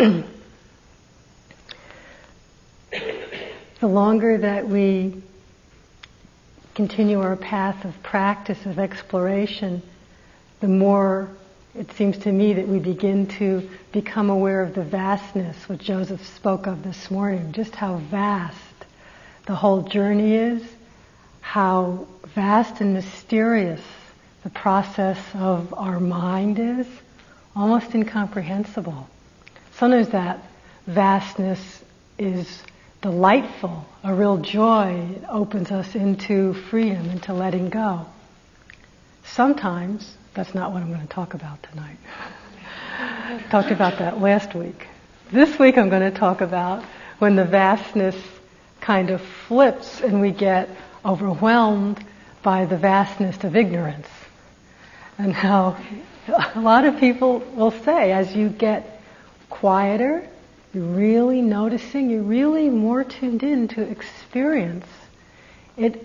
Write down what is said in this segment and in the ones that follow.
the longer that we continue our path of practice, of exploration, the more it seems to me that we begin to become aware of the vastness, which Joseph spoke of this morning, just how vast the whole journey is, how vast and mysterious the process of our mind is, almost incomprehensible. Sometimes that vastness is delightful, a real joy. It opens us into freedom, into letting go. Sometimes that's not what I'm going to talk about tonight. Talked about that last week. This week I'm going to talk about when the vastness kind of flips and we get overwhelmed by the vastness of ignorance. And how a lot of people will say as you get quieter, you're really noticing, you're really more tuned in to experience. It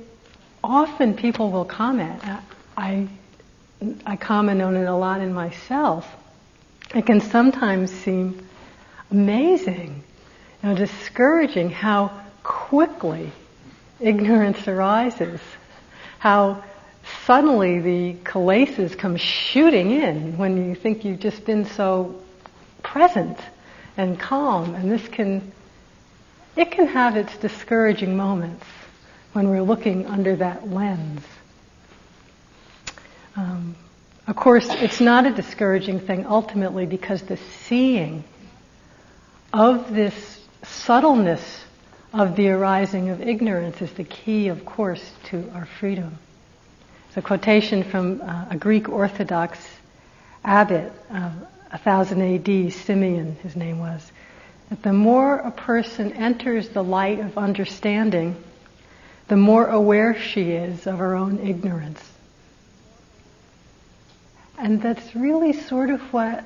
often people will comment. I I comment on it a lot in myself. It can sometimes seem amazing, know, discouraging how quickly ignorance arises, how suddenly the kilesas come shooting in when you think you've just been so present and calm, and this can it can have its discouraging moments when we're looking under that lens. Um, of course, it's not a discouraging thing ultimately because the seeing of this subtleness of the arising of ignorance is the key, of course, to our freedom. It's a quotation from uh, a Greek Orthodox abbot, uh, 1000 AD, Simeon, his name was, that the more a person enters the light of understanding, the more aware she is of her own ignorance. And that's really sort of what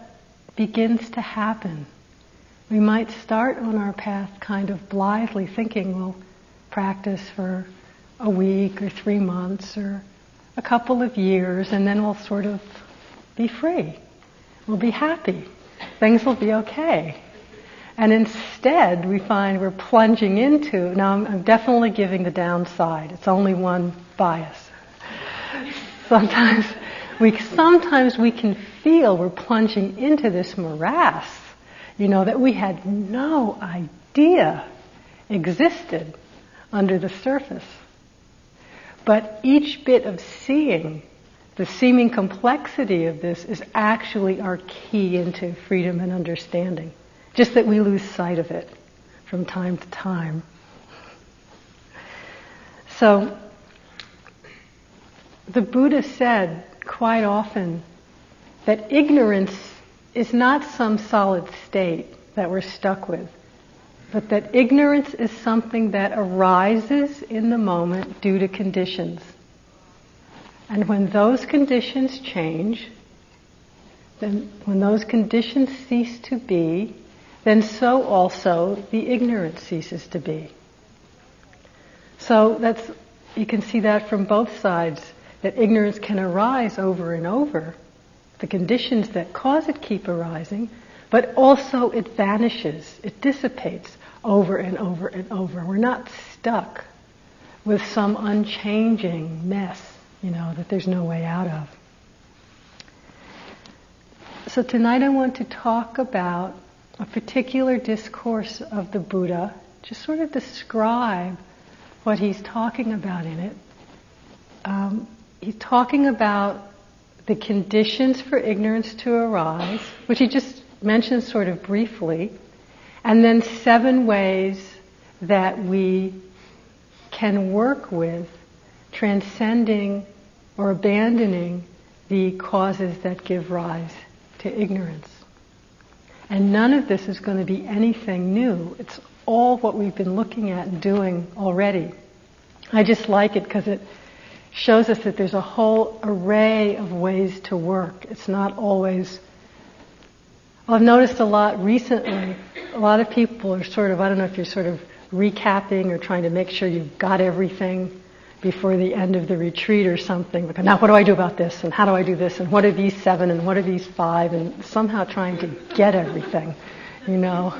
begins to happen. We might start on our path kind of blithely thinking we'll practice for a week or three months or a couple of years and then we'll sort of be free. We'll be happy. Things will be okay. And instead, we find we're plunging into, now I'm, I'm definitely giving the downside. It's only one bias. Sometimes we sometimes we can feel we're plunging into this morass, you know, that we had no idea existed under the surface. But each bit of seeing, the seeming complexity of this is actually our key into freedom and understanding. Just that we lose sight of it from time to time. So, the Buddha said quite often that ignorance is not some solid state that we're stuck with, but that ignorance is something that arises in the moment due to conditions. And when those conditions change, then when those conditions cease to be, then so also the ignorance ceases to be. So that's, you can see that from both sides that ignorance can arise over and over. The conditions that cause it keep arising, but also it vanishes, it dissipates over and over and over. We're not stuck with some unchanging mess, you know, that there's no way out of. So tonight I want to talk about a particular discourse of the Buddha, just sort of describe what he's talking about in it. Um, he's talking about the conditions for ignorance to arise, which he just mentioned sort of briefly, and then seven ways that we can work with transcending or abandoning the causes that give rise to ignorance. And none of this is going to be anything new. It's all what we've been looking at and doing already. I just like it because it shows us that there's a whole array of ways to work. It's not always. I've noticed a lot recently, a lot of people are sort of, I don't know if you're sort of recapping or trying to make sure you've got everything before the end of the retreat or something. Because now what do I do about this? And how do I do this? And what are these seven? And what are these five? And somehow trying to get everything, you know,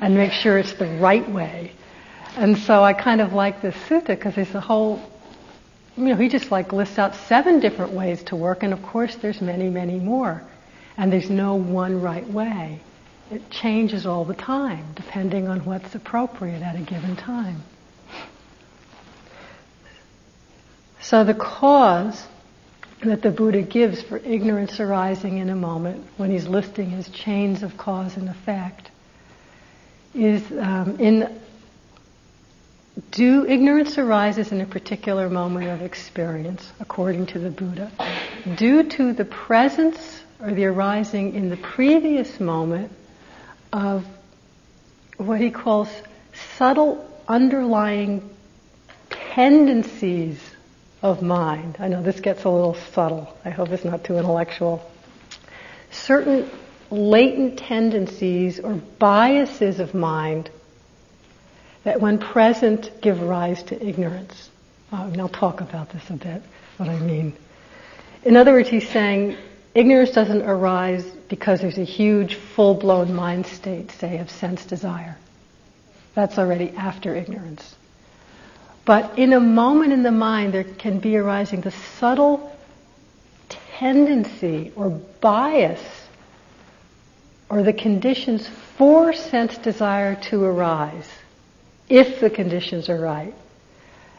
and make sure it's the right way. And so I kind of like this sutta because there's a whole, you know, he just like lists out seven different ways to work, and of course there's many, many more. And there's no one right way. It changes all the time, depending on what's appropriate at a given time. So the cause that the Buddha gives for ignorance arising in a moment, when he's listing his chains of cause and effect, is um, in do ignorance arises in a particular moment of experience, according to the Buddha, due to the presence or the arising in the previous moment of what he calls subtle underlying tendencies of mind. I know this gets a little subtle. I hope it's not too intellectual. Certain latent tendencies or biases of mind that, when present, give rise to ignorance. Oh, and I'll talk about this a bit, what I mean. In other words, he's saying ignorance doesn't arise because there's a huge, full blown mind state, say, of sense desire. That's already after ignorance. But in a moment in the mind, there can be arising the subtle tendency or bias or the conditions for sense desire to arise, if the conditions are right.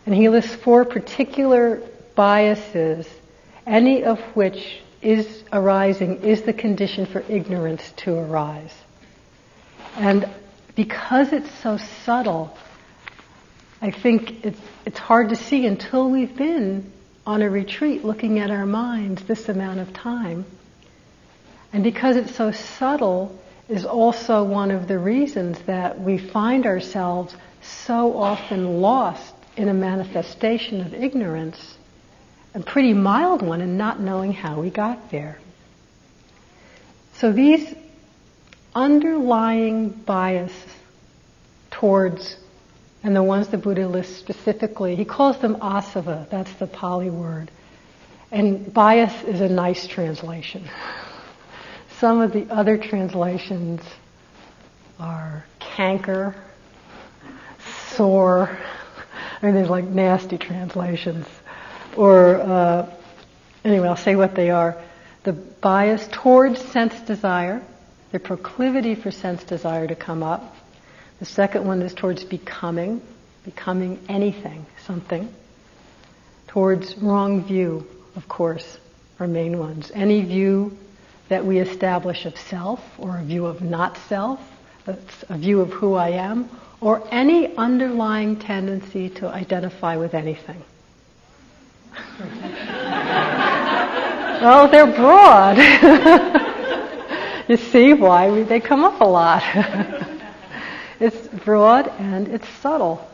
And he lists four particular biases, any of which is arising is the condition for ignorance to arise. And because it's so subtle, I think it's, it's hard to see until we've been on a retreat looking at our minds this amount of time. And because it's so subtle is also one of the reasons that we find ourselves so often lost in a manifestation of ignorance, a pretty mild one, and not knowing how we got there. So these underlying bias towards and the ones the Buddha lists specifically, he calls them asava, that's the Pali word. And bias is a nice translation. Some of the other translations are canker, sore, I mean, there's like nasty translations. Or, uh, anyway, I'll say what they are. The bias towards sense desire, the proclivity for sense desire to come up, the second one is towards becoming, becoming anything, something. Towards wrong view, of course, are main ones. Any view that we establish of self, or a view of not self, a view of who I am, or any underlying tendency to identify with anything. oh, they're broad. you see why they come up a lot. It's broad and it's subtle.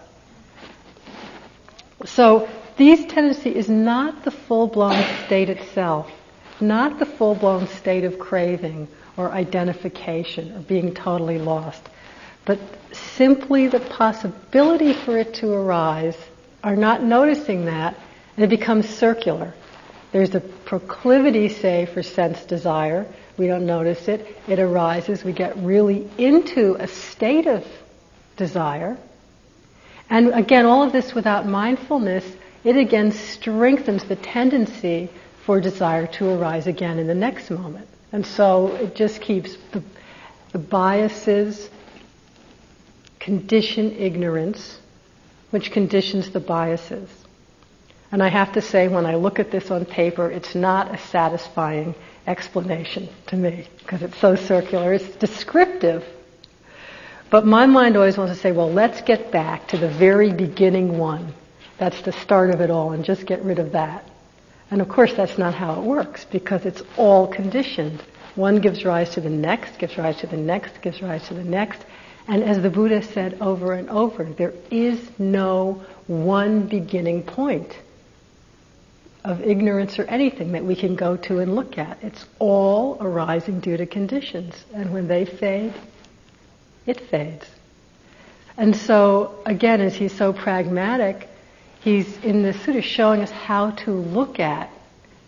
So these tendency is not the full-blown state itself, not the full-blown state of craving or identification or being totally lost, but simply the possibility for it to arise, are not noticing that, and it becomes circular. There's a proclivity, say, for sense desire. We don't notice it. It arises. We get really into a state of desire. And again, all of this without mindfulness, it again strengthens the tendency for desire to arise again in the next moment. And so it just keeps the, the biases condition ignorance, which conditions the biases. And I have to say, when I look at this on paper, it's not a satisfying explanation to me because it's so circular. It's descriptive, but my mind always wants to say, well, let's get back to the very beginning one. That's the start of it all, and just get rid of that. And of course, that's not how it works because it's all conditioned. One gives rise to the next, gives rise to the next, gives rise to the next. And as the Buddha said over and over, there is no one beginning point of ignorance or anything that we can go to and look at. It's all arising due to conditions. And when they fade, it fades. And so, again, as he's so pragmatic, he's in the of showing us how to look at,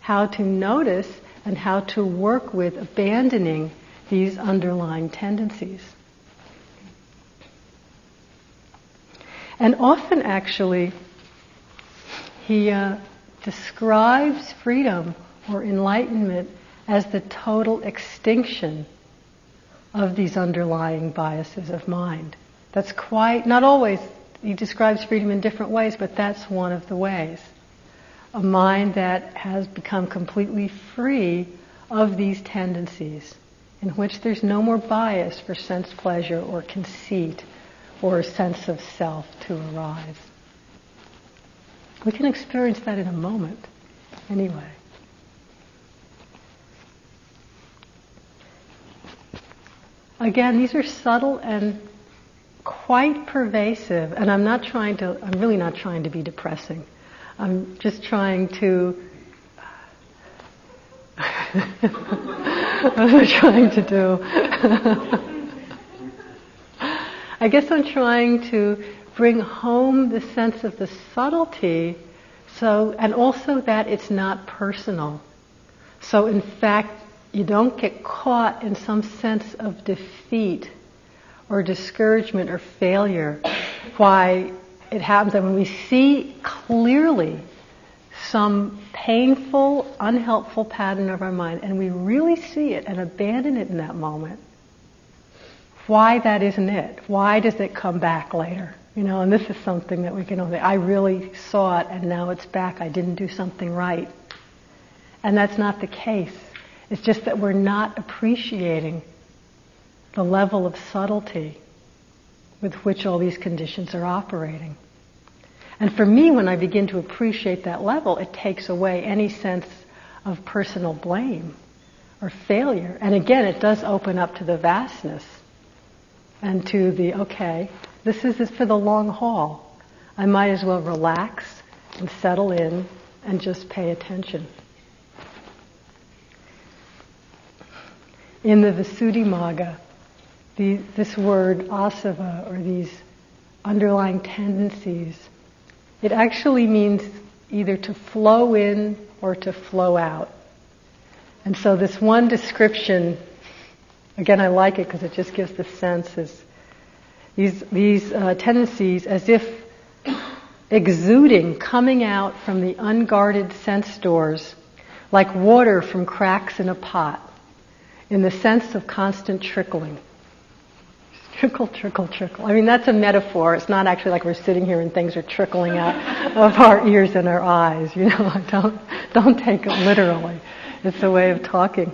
how to notice, and how to work with abandoning these underlying tendencies. And often, actually, he, uh, describes freedom or enlightenment as the total extinction of these underlying biases of mind. That's quite, not always, he describes freedom in different ways, but that's one of the ways. A mind that has become completely free of these tendencies, in which there's no more bias for sense pleasure or conceit or a sense of self to arise. We can experience that in a moment, anyway. Again, these are subtle and quite pervasive, and I'm not trying to, I'm really not trying to be depressing. I'm just trying to, what am I trying to do? I guess I'm trying to bring home the sense of the subtlety so and also that it's not personal. So in fact you don't get caught in some sense of defeat or discouragement or failure why it happens and when we see clearly some painful, unhelpful pattern of our mind and we really see it and abandon it in that moment, why that isn't it? Why does it come back later? You know, and this is something that we can only, I really saw it and now it's back. I didn't do something right. And that's not the case. It's just that we're not appreciating the level of subtlety with which all these conditions are operating. And for me, when I begin to appreciate that level, it takes away any sense of personal blame or failure. And again, it does open up to the vastness and to the, okay, this is for the long haul. I might as well relax and settle in and just pay attention. in the Visuddhimagga, the, this word asava, or these underlying tendencies, it actually means either to flow in or to flow out. And so this one description, again, I like it because it just gives the sense is these, these uh, tendencies as if exuding, coming out from the unguarded sense doors like water from cracks in a pot in the sense of constant trickling. Trickle, trickle, trickle. I mean, that's a metaphor. It's not actually like we're sitting here and things are trickling out of our ears and our eyes. You know, don't, don't take it literally. It's a way of talking.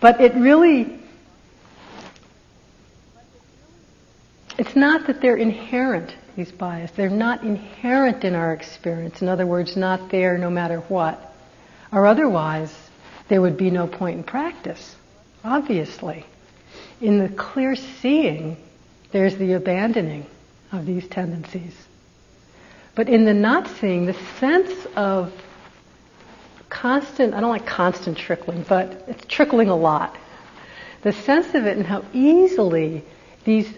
But it really, it's not that they're inherent, these biases. They're not inherent in our experience. In other words, not there no matter what. Or otherwise, there would be no point in practice, obviously. In the clear seeing, there's the abandoning of these tendencies. But in the not seeing, the sense of constant, I don't like constant trickling, but it's trickling a lot. The sense of it and how easily these,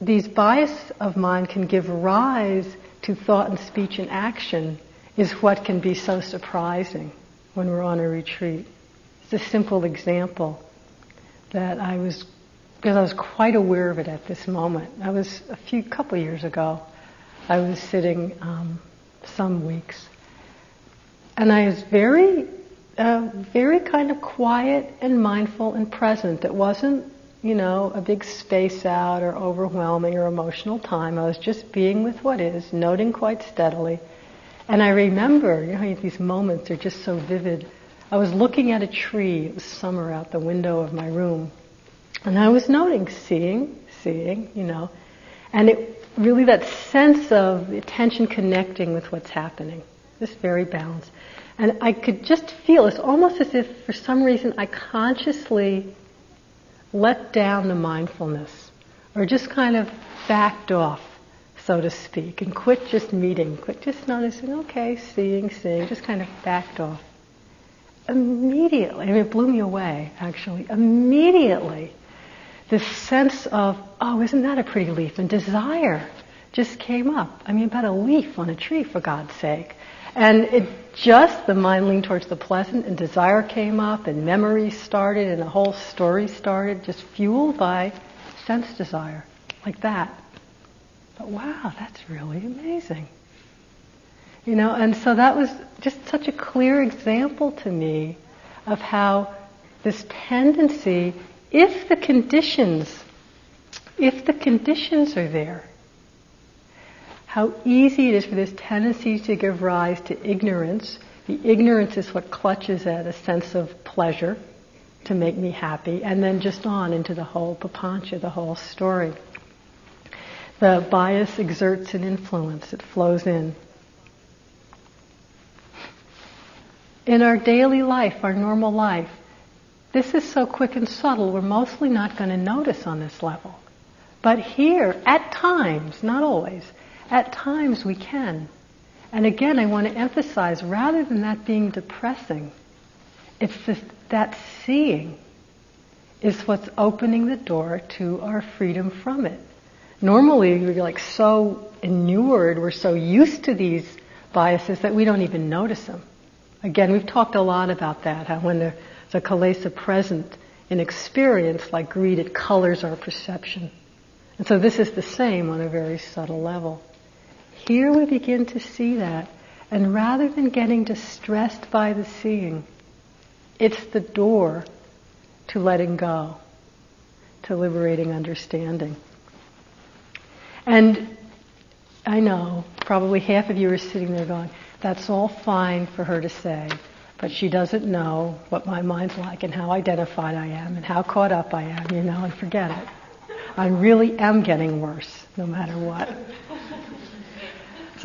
these bias of mind can give rise to thought and speech and action is what can be so surprising when we're on a retreat. It's a simple example that I was, because I was quite aware of it at this moment. I was a few couple years ago. I was sitting um, some weeks, and I was very, uh, very kind of quiet and mindful and present. It wasn't, you know, a big space out or overwhelming or emotional time. I was just being with what is, noting quite steadily. And I remember, you know, these moments are just so vivid. I was looking at a tree. It was summer out the window of my room. And I was noting, seeing, seeing, you know. And it really that sense of attention connecting with what's happening. This very balance. And I could just feel it's almost as if for some reason I consciously let down the mindfulness or just kind of backed off, so to speak, and quit just meeting, quit just noticing, okay, seeing, seeing, just kind of backed off immediately, I mean, it blew me away, actually. Immediately, this sense of, oh, isn't that a pretty leaf? And desire just came up. I mean, about a leaf on a tree, for God's sake. And it just, the mind leaned towards the pleasant, and desire came up, and memories started, and a whole story started, just fueled by sense desire, like that. But wow, that's really amazing. You know, and so that was just such a clear example to me of how this tendency, if the conditions, if the conditions are there, how easy it is for this tendency to give rise to ignorance. The ignorance is what clutches at a sense of pleasure to make me happy, and then just on into the whole papancha, the whole story. The bias exerts an influence, it flows in. In our daily life, our normal life, this is so quick and subtle, we're mostly not going to notice on this level. But here, at times, not always, at times we can. And again, I want to emphasize rather than that being depressing, it's this, that seeing is what's opening the door to our freedom from it. Normally, we're like so inured, we're so used to these biases that we don't even notice them. Again, we've talked a lot about that, how when there's a kilesa present in experience, like greed, it colors our perception. And so this is the same on a very subtle level. Here we begin to see that. And rather than getting distressed by the seeing, it's the door to letting go, to liberating understanding. And I know probably half of you are sitting there going, that's all fine for her to say, but she doesn't know what my mind's like and how identified I am and how caught up I am, you know, and forget it. I really am getting worse, no matter what.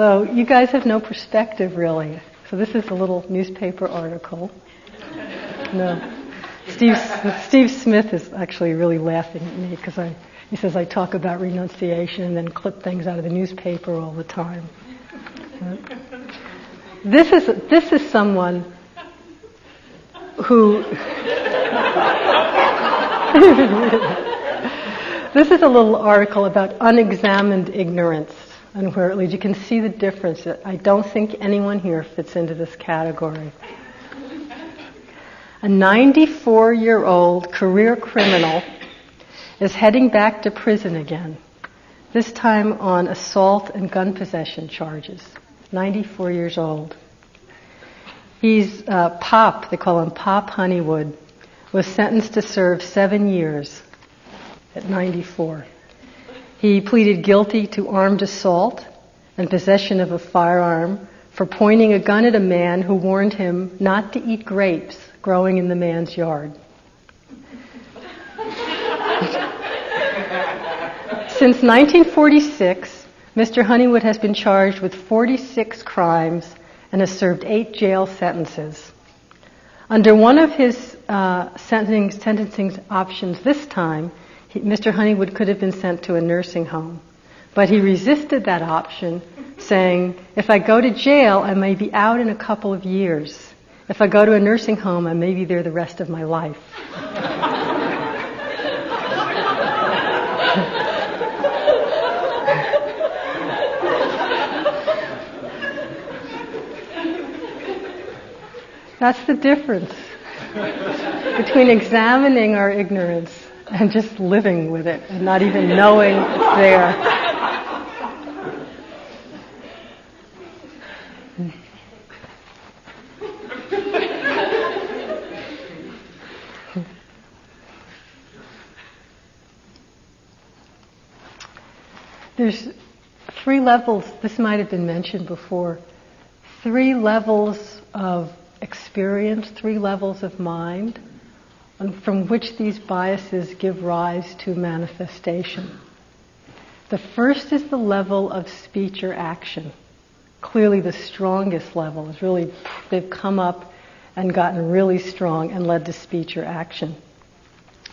So you guys have no perspective really. So this is a little newspaper article. No. Steve, Steve Smith is actually really laughing at me because I, he says I talk about renunciation and then clip things out of the newspaper all the time. This is, this is someone who, this is a little article about unexamined ignorance and where it leads. You can see the difference. I don't think anyone here fits into this category. A 94 year old career criminal is heading back to prison again, this time on assault and gun possession charges. 94 years old. He's uh, Pop, they call him Pop Honeywood, was sentenced to serve seven years at 94. He pleaded guilty to armed assault and possession of a firearm for pointing a gun at a man who warned him not to eat grapes growing in the man's yard. Since 1946, Mr. Honeywood has been charged with 46 crimes and has served eight jail sentences. Under one of his uh, sentencing, sentencing options this time, Mr. Honeywood could have been sent to a nursing home. But he resisted that option, saying, if I go to jail, I may be out in a couple of years. If I go to a nursing home, I may be there the rest of my life. That's the difference between examining our ignorance and just living with it and not even knowing it's there. There's three levels, this might have been mentioned before, three levels of experience, three levels of mind from which these biases give rise to manifestation. The first is the level of speech or action. Clearly, the strongest level is really, they've come up and gotten really strong and led to speech or action.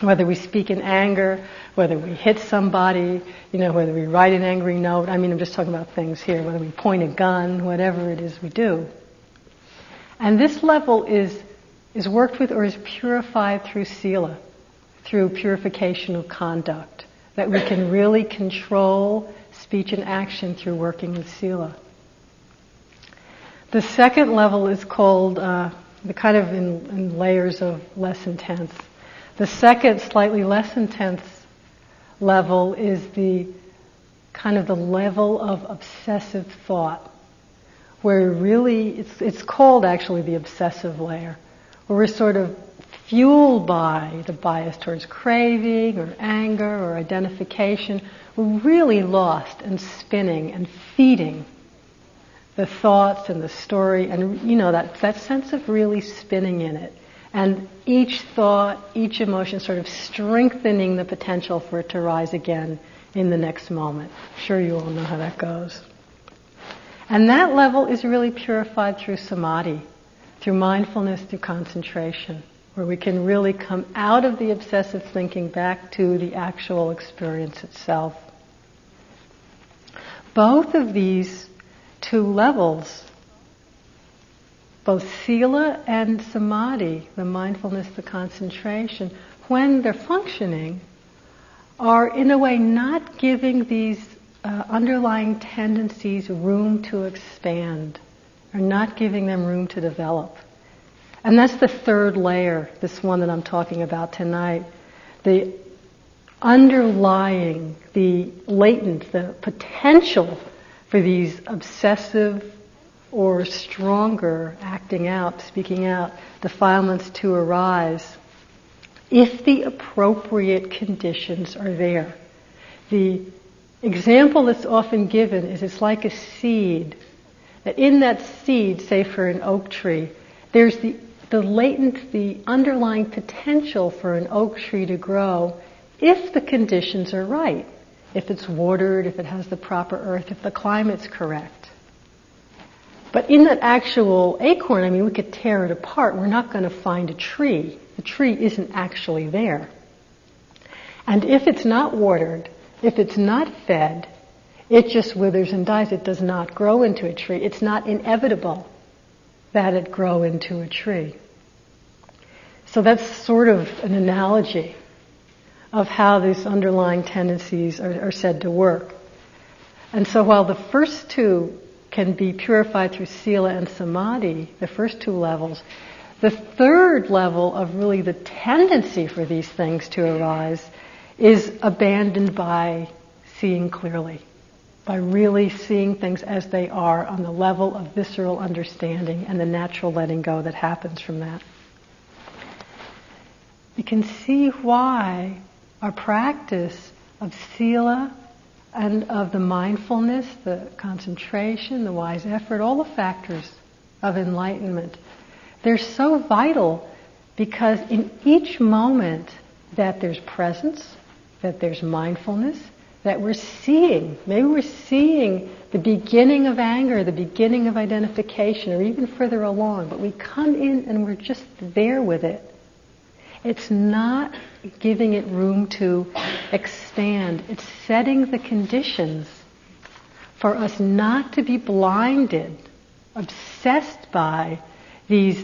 Whether we speak in anger, whether we hit somebody, you know, whether we write an angry note, I mean, I'm just talking about things here, whether we point a gun, whatever it is we do. And this level is is worked with or is purified through sila, through purification of conduct. That we can really control speech and action through working with sila. The second level is called uh, the kind of in, in layers of less intense. The second, slightly less intense level is the kind of the level of obsessive thought, where really, it's, it's called actually the obsessive layer, we're sort of fueled by the bias towards craving or anger or identification. We're really lost and spinning and feeding the thoughts and the story and you know that, that sense of really spinning in it. And each thought, each emotion sort of strengthening the potential for it to rise again in the next moment. I'm sure you all know how that goes. And that level is really purified through samadhi, through mindfulness, through concentration, where we can really come out of the obsessive thinking back to the actual experience itself. Both of these two levels both sila and samadhi, the mindfulness, the concentration, when they're functioning, are in a way not giving these uh, underlying tendencies room to expand, or not giving them room to develop. And that's the third layer, this one that I'm talking about tonight. The underlying, the latent, the potential for these obsessive or stronger acting out, speaking out, defilements to arise if the appropriate conditions are there. The example that's often given is it's like a seed. That in that seed, say for an oak tree, there's the, the latent, the underlying potential for an oak tree to grow if the conditions are right. If it's watered, if it has the proper earth, if the climate's correct. But in that actual acorn, I mean, we could tear it apart. We're not going to find a tree. The tree isn't actually there. And if it's not watered, if it's not fed, it just withers and dies. It does not grow into a tree. It's not inevitable that it grow into a tree. So that's sort of an analogy of how these underlying tendencies are, are said to work. And so while the first two can be purified through sila and samadhi, the first two levels. The third level of really the tendency for these things to arise is abandoned by seeing clearly, by really seeing things as they are on the level of visceral understanding and the natural letting go that happens from that. You can see why our practice of sila and of the mindfulness, the concentration, the wise effort, all the factors of enlightenment. They're so vital because in each moment that there's presence, that there's mindfulness, that we're seeing, maybe we're seeing the beginning of anger, the beginning of identification, or even further along, but we come in and we're just there with it. It's not giving it room to expand. It's setting the conditions for us not to be blinded, obsessed by these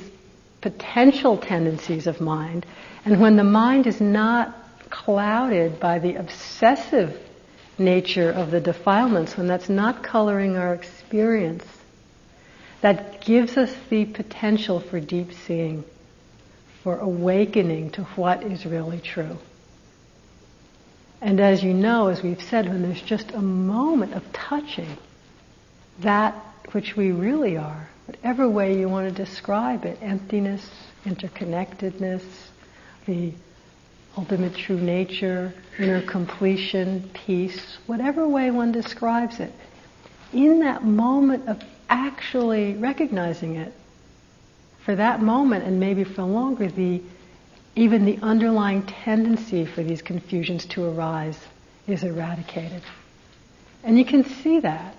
potential tendencies of mind. And when the mind is not clouded by the obsessive nature of the defilements, when that's not coloring our experience, that gives us the potential for deep seeing for awakening to what is really true. And as you know, as we've said, when there's just a moment of touching that which we really are, whatever way you want to describe it, emptiness, interconnectedness, the ultimate true nature, inner completion, peace, whatever way one describes it, in that moment of actually recognizing it, for that moment and maybe for longer, the even the underlying tendency for these confusions to arise is eradicated. And you can see that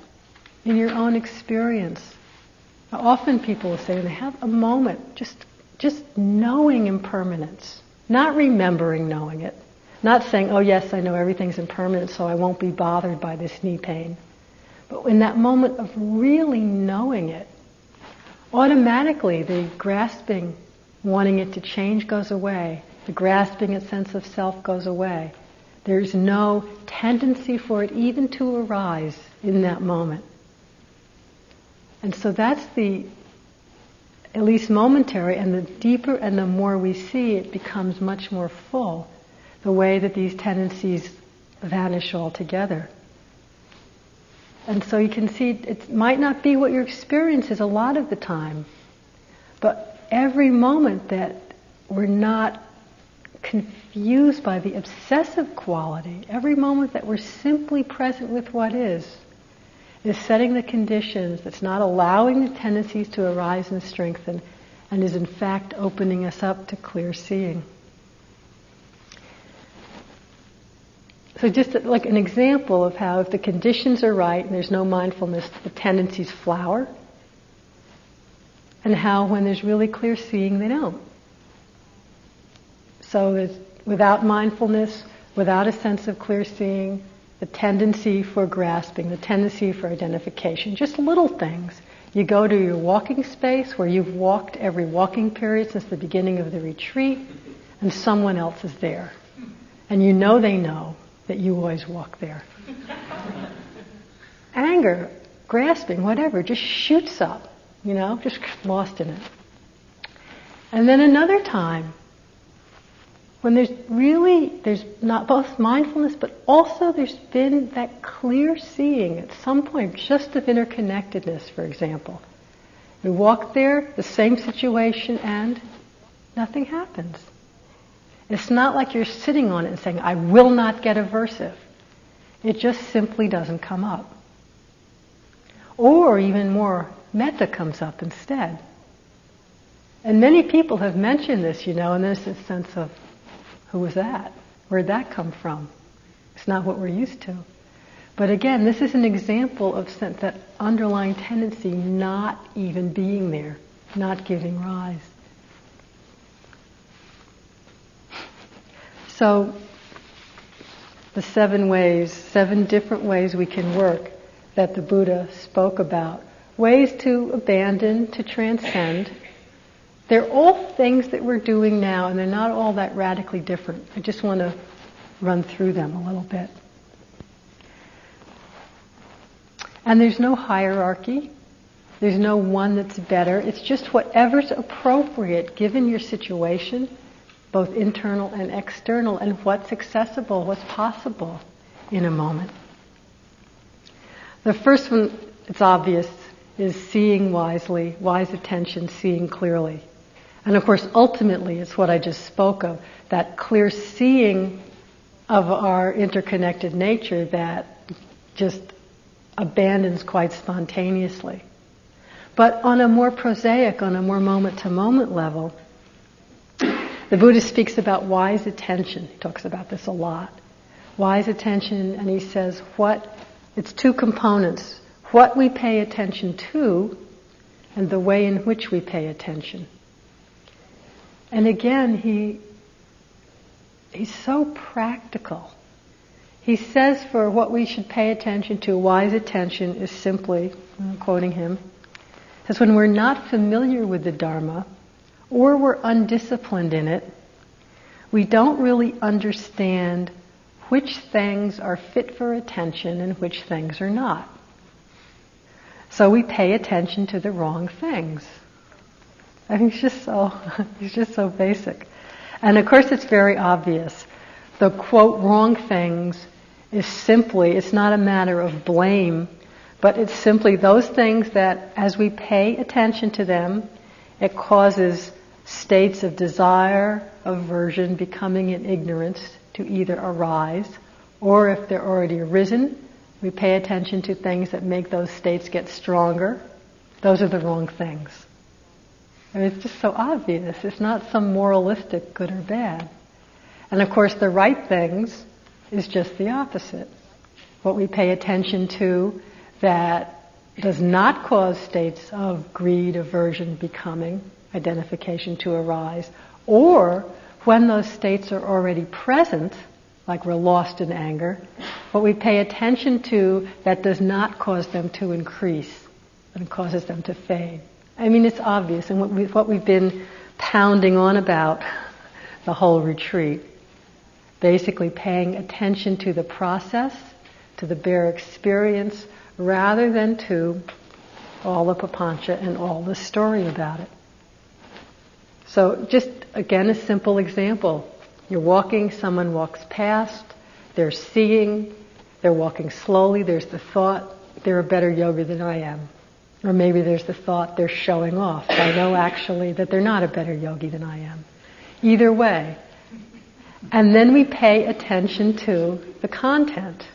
in your own experience. Often people will say they have a moment, just just knowing impermanence, not remembering knowing it, not saying, oh yes, I know everything's impermanent, so I won't be bothered by this knee pain. But in that moment of really knowing it, automatically the grasping, wanting it to change goes away. The grasping a sense of self goes away. There's no tendency for it even to arise in that moment. And so that's the, at least momentary, and the deeper and the more we see, it becomes much more full, the way that these tendencies vanish altogether. And so you can see it might not be what your experience is a lot of the time, but every moment that we're not confused by the obsessive quality, every moment that we're simply present with what is, is setting the conditions that's not allowing the tendencies to arise and strengthen, and is in fact opening us up to clear seeing. So just like an example of how if the conditions are right and there's no mindfulness, the tendencies flower. And how when there's really clear seeing, they don't. So without mindfulness, without a sense of clear seeing, the tendency for grasping, the tendency for identification, just little things. You go to your walking space where you've walked every walking period since the beginning of the retreat, and someone else is there. And you know they know that you always walk there. Anger, grasping, whatever, just shoots up, you know, just lost in it. And then another time, when there's really, there's not both mindfulness, but also there's been that clear seeing at some point, just of interconnectedness, for example. We walk there, the same situation, and nothing happens. It's not like you're sitting on it and saying, I will not get aversive. It just simply doesn't come up. Or even more, metta comes up instead. And many people have mentioned this, you know, and there's this sense of, who was that? Where'd that come from? It's not what we're used to. But again, this is an example of that underlying tendency not even being there, not giving rise. So, the seven ways, seven different ways we can work that the Buddha spoke about. Ways to abandon, to transcend. They're all things that we're doing now, and they're not all that radically different. I just want to run through them a little bit. And there's no hierarchy. There's no one that's better. It's just whatever's appropriate given your situation both internal and external, and what's accessible, what's possible in a moment. The first one, it's obvious, is seeing wisely, wise attention, seeing clearly. And of course, ultimately, it's what I just spoke of that clear seeing of our interconnected nature that just abandons quite spontaneously. But on a more prosaic, on a more moment to moment level, the Buddha speaks about wise attention. He talks about this a lot. Wise attention, and he says what, it's two components. What we pay attention to and the way in which we pay attention. And again, he, he's so practical. He says for what we should pay attention to, wise attention is simply, I'm quoting him, says when we're not familiar with the Dharma, or we're undisciplined in it, we don't really understand which things are fit for attention and which things are not. So we pay attention to the wrong things. I mean, it's just so, it's just so basic. And of course it's very obvious. The quote, wrong things is simply, it's not a matter of blame, but it's simply those things that as we pay attention to them, it causes states of desire, aversion, becoming, and ignorance to either arise, or if they're already arisen, we pay attention to things that make those states get stronger. Those are the wrong things. Mean, it's just so obvious. It's not some moralistic good or bad. And of course, the right things is just the opposite. What we pay attention to that does not cause states of greed, aversion, becoming, identification to arise, or when those states are already present, like we're lost in anger, what we pay attention to that does not cause them to increase and causes them to fade. I mean, it's obvious, and what, we, what we've been pounding on about the whole retreat. Basically, paying attention to the process, to the bare experience, rather than to all the papancha and all the story about it. So just again a simple example. You're walking, someone walks past, they're seeing, they're walking slowly, there's the thought, they're a better yogi than I am. Or maybe there's the thought they're showing off. I know actually that they're not a better yogi than I am. Either way. And then we pay attention to the content.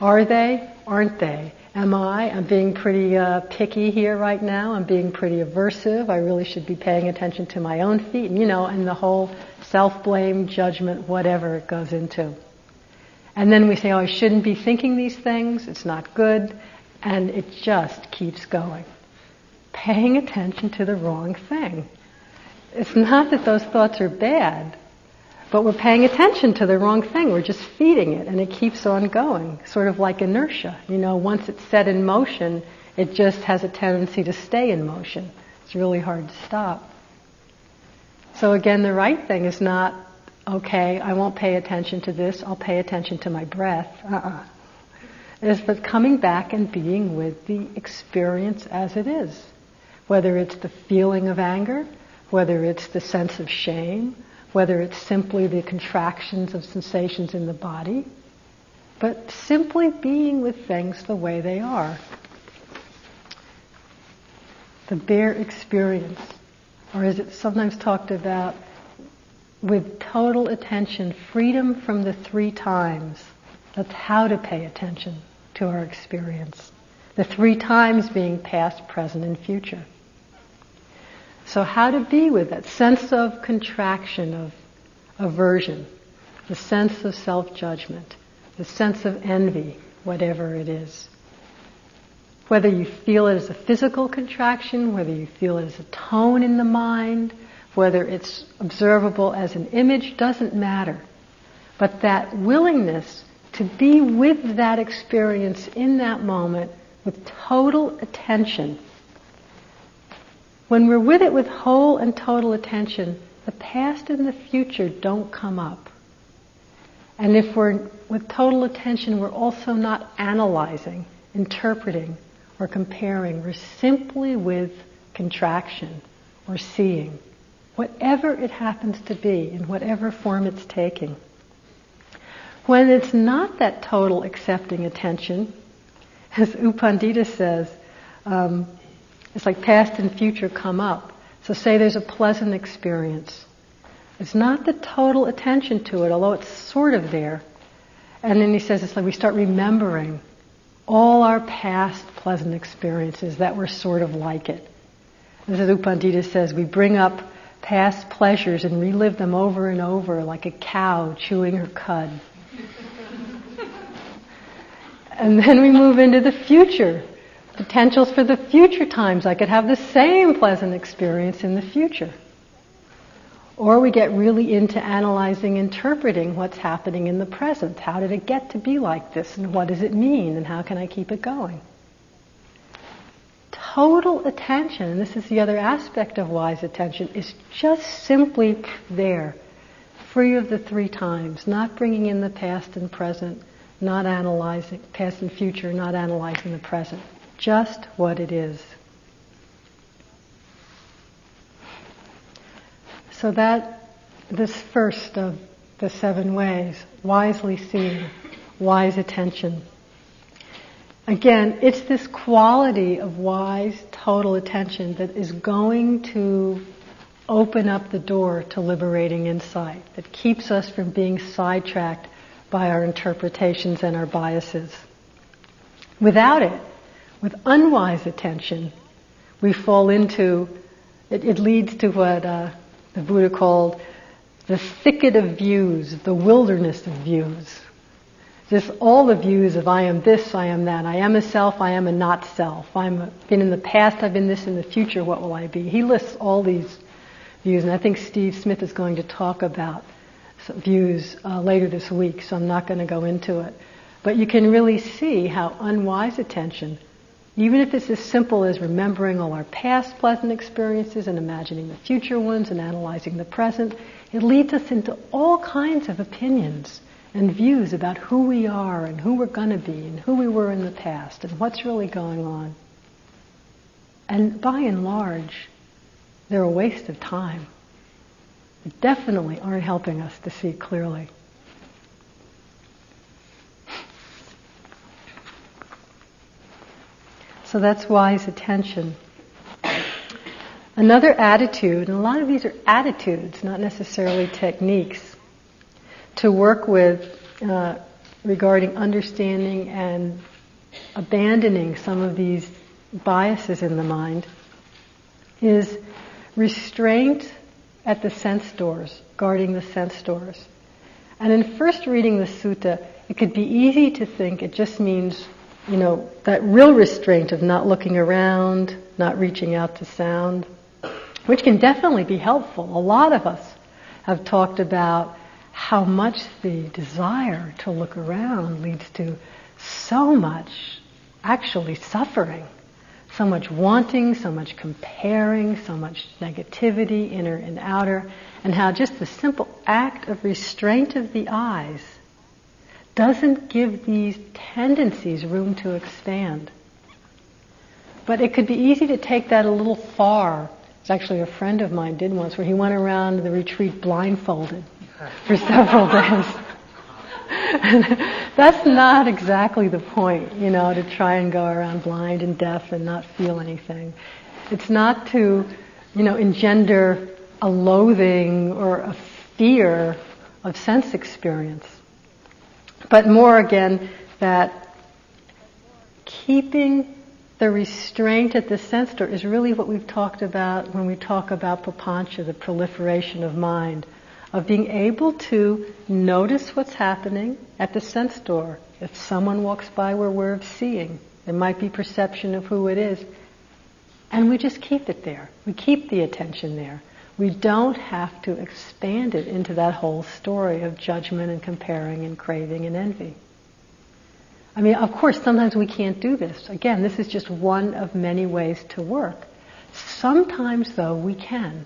Are they? Aren't they? Am I? I'm being pretty uh, picky here right now. I'm being pretty aversive. I really should be paying attention to my own feet. And, you know, and the whole self-blame, judgment, whatever it goes into. And then we say, oh, I shouldn't be thinking these things. It's not good. And it just keeps going. Paying attention to the wrong thing. It's not that those thoughts are bad, but we're paying attention to the wrong thing. We're just feeding it and it keeps on going, sort of like inertia. You know, once it's set in motion, it just has a tendency to stay in motion. It's really hard to stop. So again, the right thing is not, okay, I won't pay attention to this, I'll pay attention to my breath. Uh-uh is but coming back and being with the experience as it is. Whether it's the feeling of anger, whether it's the sense of shame, whether it's simply the contractions of sensations in the body, but simply being with things the way they are. The bare experience, or is it sometimes talked about with total attention, freedom from the three times that's how to pay attention to our experience. The three times being past, present, and future. So how to be with that sense of contraction, of aversion, the sense of self-judgment, the sense of envy, whatever it is. Whether you feel it as a physical contraction, whether you feel it as a tone in the mind, whether it's observable as an image, doesn't matter. But that willingness to be with that experience in that moment with total attention. When we're with it with whole and total attention, the past and the future don't come up. And if we're with total attention, we're also not analyzing, interpreting, or comparing. We're simply with contraction or seeing, whatever it happens to be, in whatever form it's taking. When it's not that total accepting attention, as U Pandita says, um, it's like past and future come up. So say there's a pleasant experience. It's not the total attention to it, although it's sort of there. And then he says it's like we start remembering all our past pleasant experiences that were sort of like it. As U Pandita says, we bring up past pleasures and relive them over and over like a cow chewing her cud. And then we move into the future. Potentials for the future times. I could have the same pleasant experience in the future. Or we get really into analyzing, interpreting what's happening in the present. How did it get to be like this? And what does it mean? And how can I keep it going? Total attention, and this is the other aspect of wise attention, is just simply there, free of the three times, not bringing in the past and present, not analyzing past and future, not analyzing the present. Just what it is. So that, this first of the seven ways, wisely seeing, wise attention. Again, it's this quality of wise, total attention that is going to open up the door to liberating insight, that keeps us from being sidetracked by our interpretations and our biases. Without it, with unwise attention, we fall into, it, it leads to what uh, the Buddha called the thicket of views, the wilderness of views. Just all the views of I am this, I am that, I am a self, I am a not self, I'm been in the past, I've been this in the future, what will I be? He lists all these views, and I think Steve Smith is going to talk about views uh, later this week, so I'm not going to go into it. But you can really see how unwise attention, even if it's as simple as remembering all our past pleasant experiences and imagining the future ones and analyzing the present, it leads us into all kinds of opinions and views about who we are and who we're going to be and who we were in the past and what's really going on. And by and large, they're a waste of time definitely aren't helping us to see clearly. So that's wise attention. Another attitude, and a lot of these are attitudes, not necessarily techniques, to work with uh, regarding understanding and abandoning some of these biases in the mind, is restraint at the sense doors, guarding the sense doors. And in first reading the sutta, it could be easy to think it just means, you know, that real restraint of not looking around, not reaching out to sound, which can definitely be helpful. A lot of us have talked about how much the desire to look around leads to so much actually suffering so much wanting, so much comparing, so much negativity, inner and outer, and how just the simple act of restraint of the eyes doesn't give these tendencies room to expand. But it could be easy to take that a little far. It's actually a friend of mine did once where he went around the retreat blindfolded for several days. that's not exactly the point, you know, to try and go around blind and deaf and not feel anything. It's not to, you know, engender a loathing or a fear of sense experience, but more again that keeping the restraint at the sense door is really what we've talked about when we talk about papancha, the proliferation of mind of being able to notice what's happening at the sense door. If someone walks by where we're seeing, there might be perception of who it is. And we just keep it there. We keep the attention there. We don't have to expand it into that whole story of judgment and comparing and craving and envy. I mean, of course, sometimes we can't do this. Again, this is just one of many ways to work. Sometimes, though, we can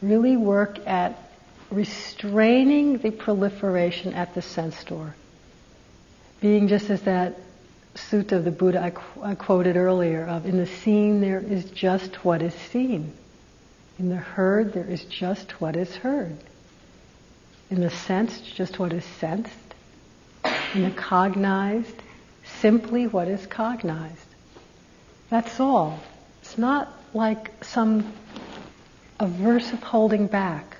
really work at restraining the proliferation at the sense door. Being just as that sutta of the Buddha I, qu- I quoted earlier of, in the seen there is just what is seen. In the heard there is just what is heard. In the sensed, just what is sensed. In the cognized, simply what is cognized. That's all. It's not like some aversive holding back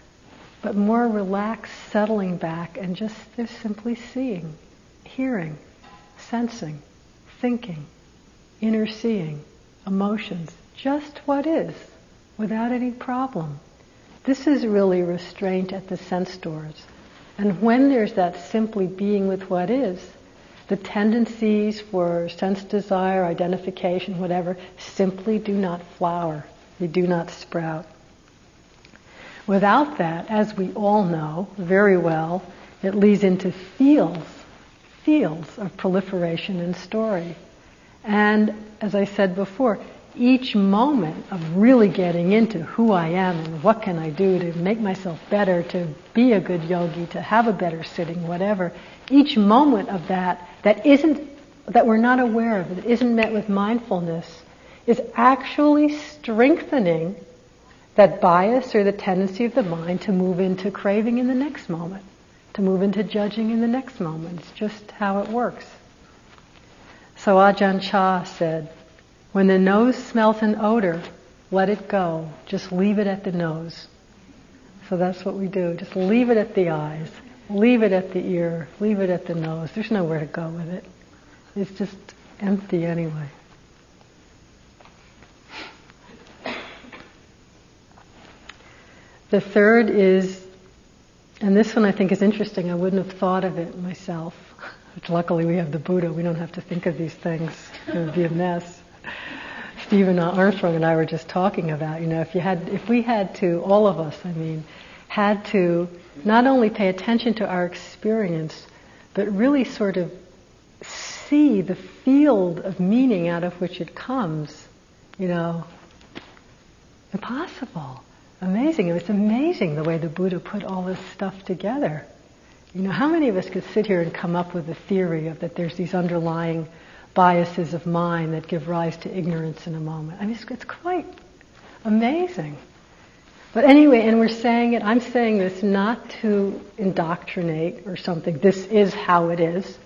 but more relaxed, settling back, and just they're simply seeing, hearing, sensing, thinking, inner seeing, emotions, just what is, without any problem. This is really restraint at the sense doors. And when there's that simply being with what is, the tendencies for sense desire, identification, whatever, simply do not flower. They do not sprout. Without that, as we all know very well, it leads into fields, fields of proliferation and story. And as I said before, each moment of really getting into who I am and what can I do to make myself better, to be a good yogi, to have a better sitting, whatever, each moment of that that isn't that we're not aware of, that isn't met with mindfulness, is actually strengthening that bias or the tendency of the mind to move into craving in the next moment, to move into judging in the next moment. It's just how it works. So Ajahn Chah said, when the nose smells an odor, let it go. Just leave it at the nose. So that's what we do. Just leave it at the eyes. Leave it at the ear. Leave it at the nose. There's nowhere to go with it. It's just empty anyway. The third is, and this one I think is interesting, I wouldn't have thought of it myself. Which luckily we have the Buddha, we don't have to think of these things. It would be a mess. Stephen Armstrong and I were just talking about, you know, if you had, if we had to, all of us, I mean, had to not only pay attention to our experience, but really sort of see the field of meaning out of which it comes, you know, impossible amazing. It was amazing the way the Buddha put all this stuff together. You know, how many of us could sit here and come up with a theory of that there's these underlying biases of mind that give rise to ignorance in a moment? I mean, it's, it's quite amazing. But anyway, and we're saying it, I'm saying this not to indoctrinate or something, this is how it is,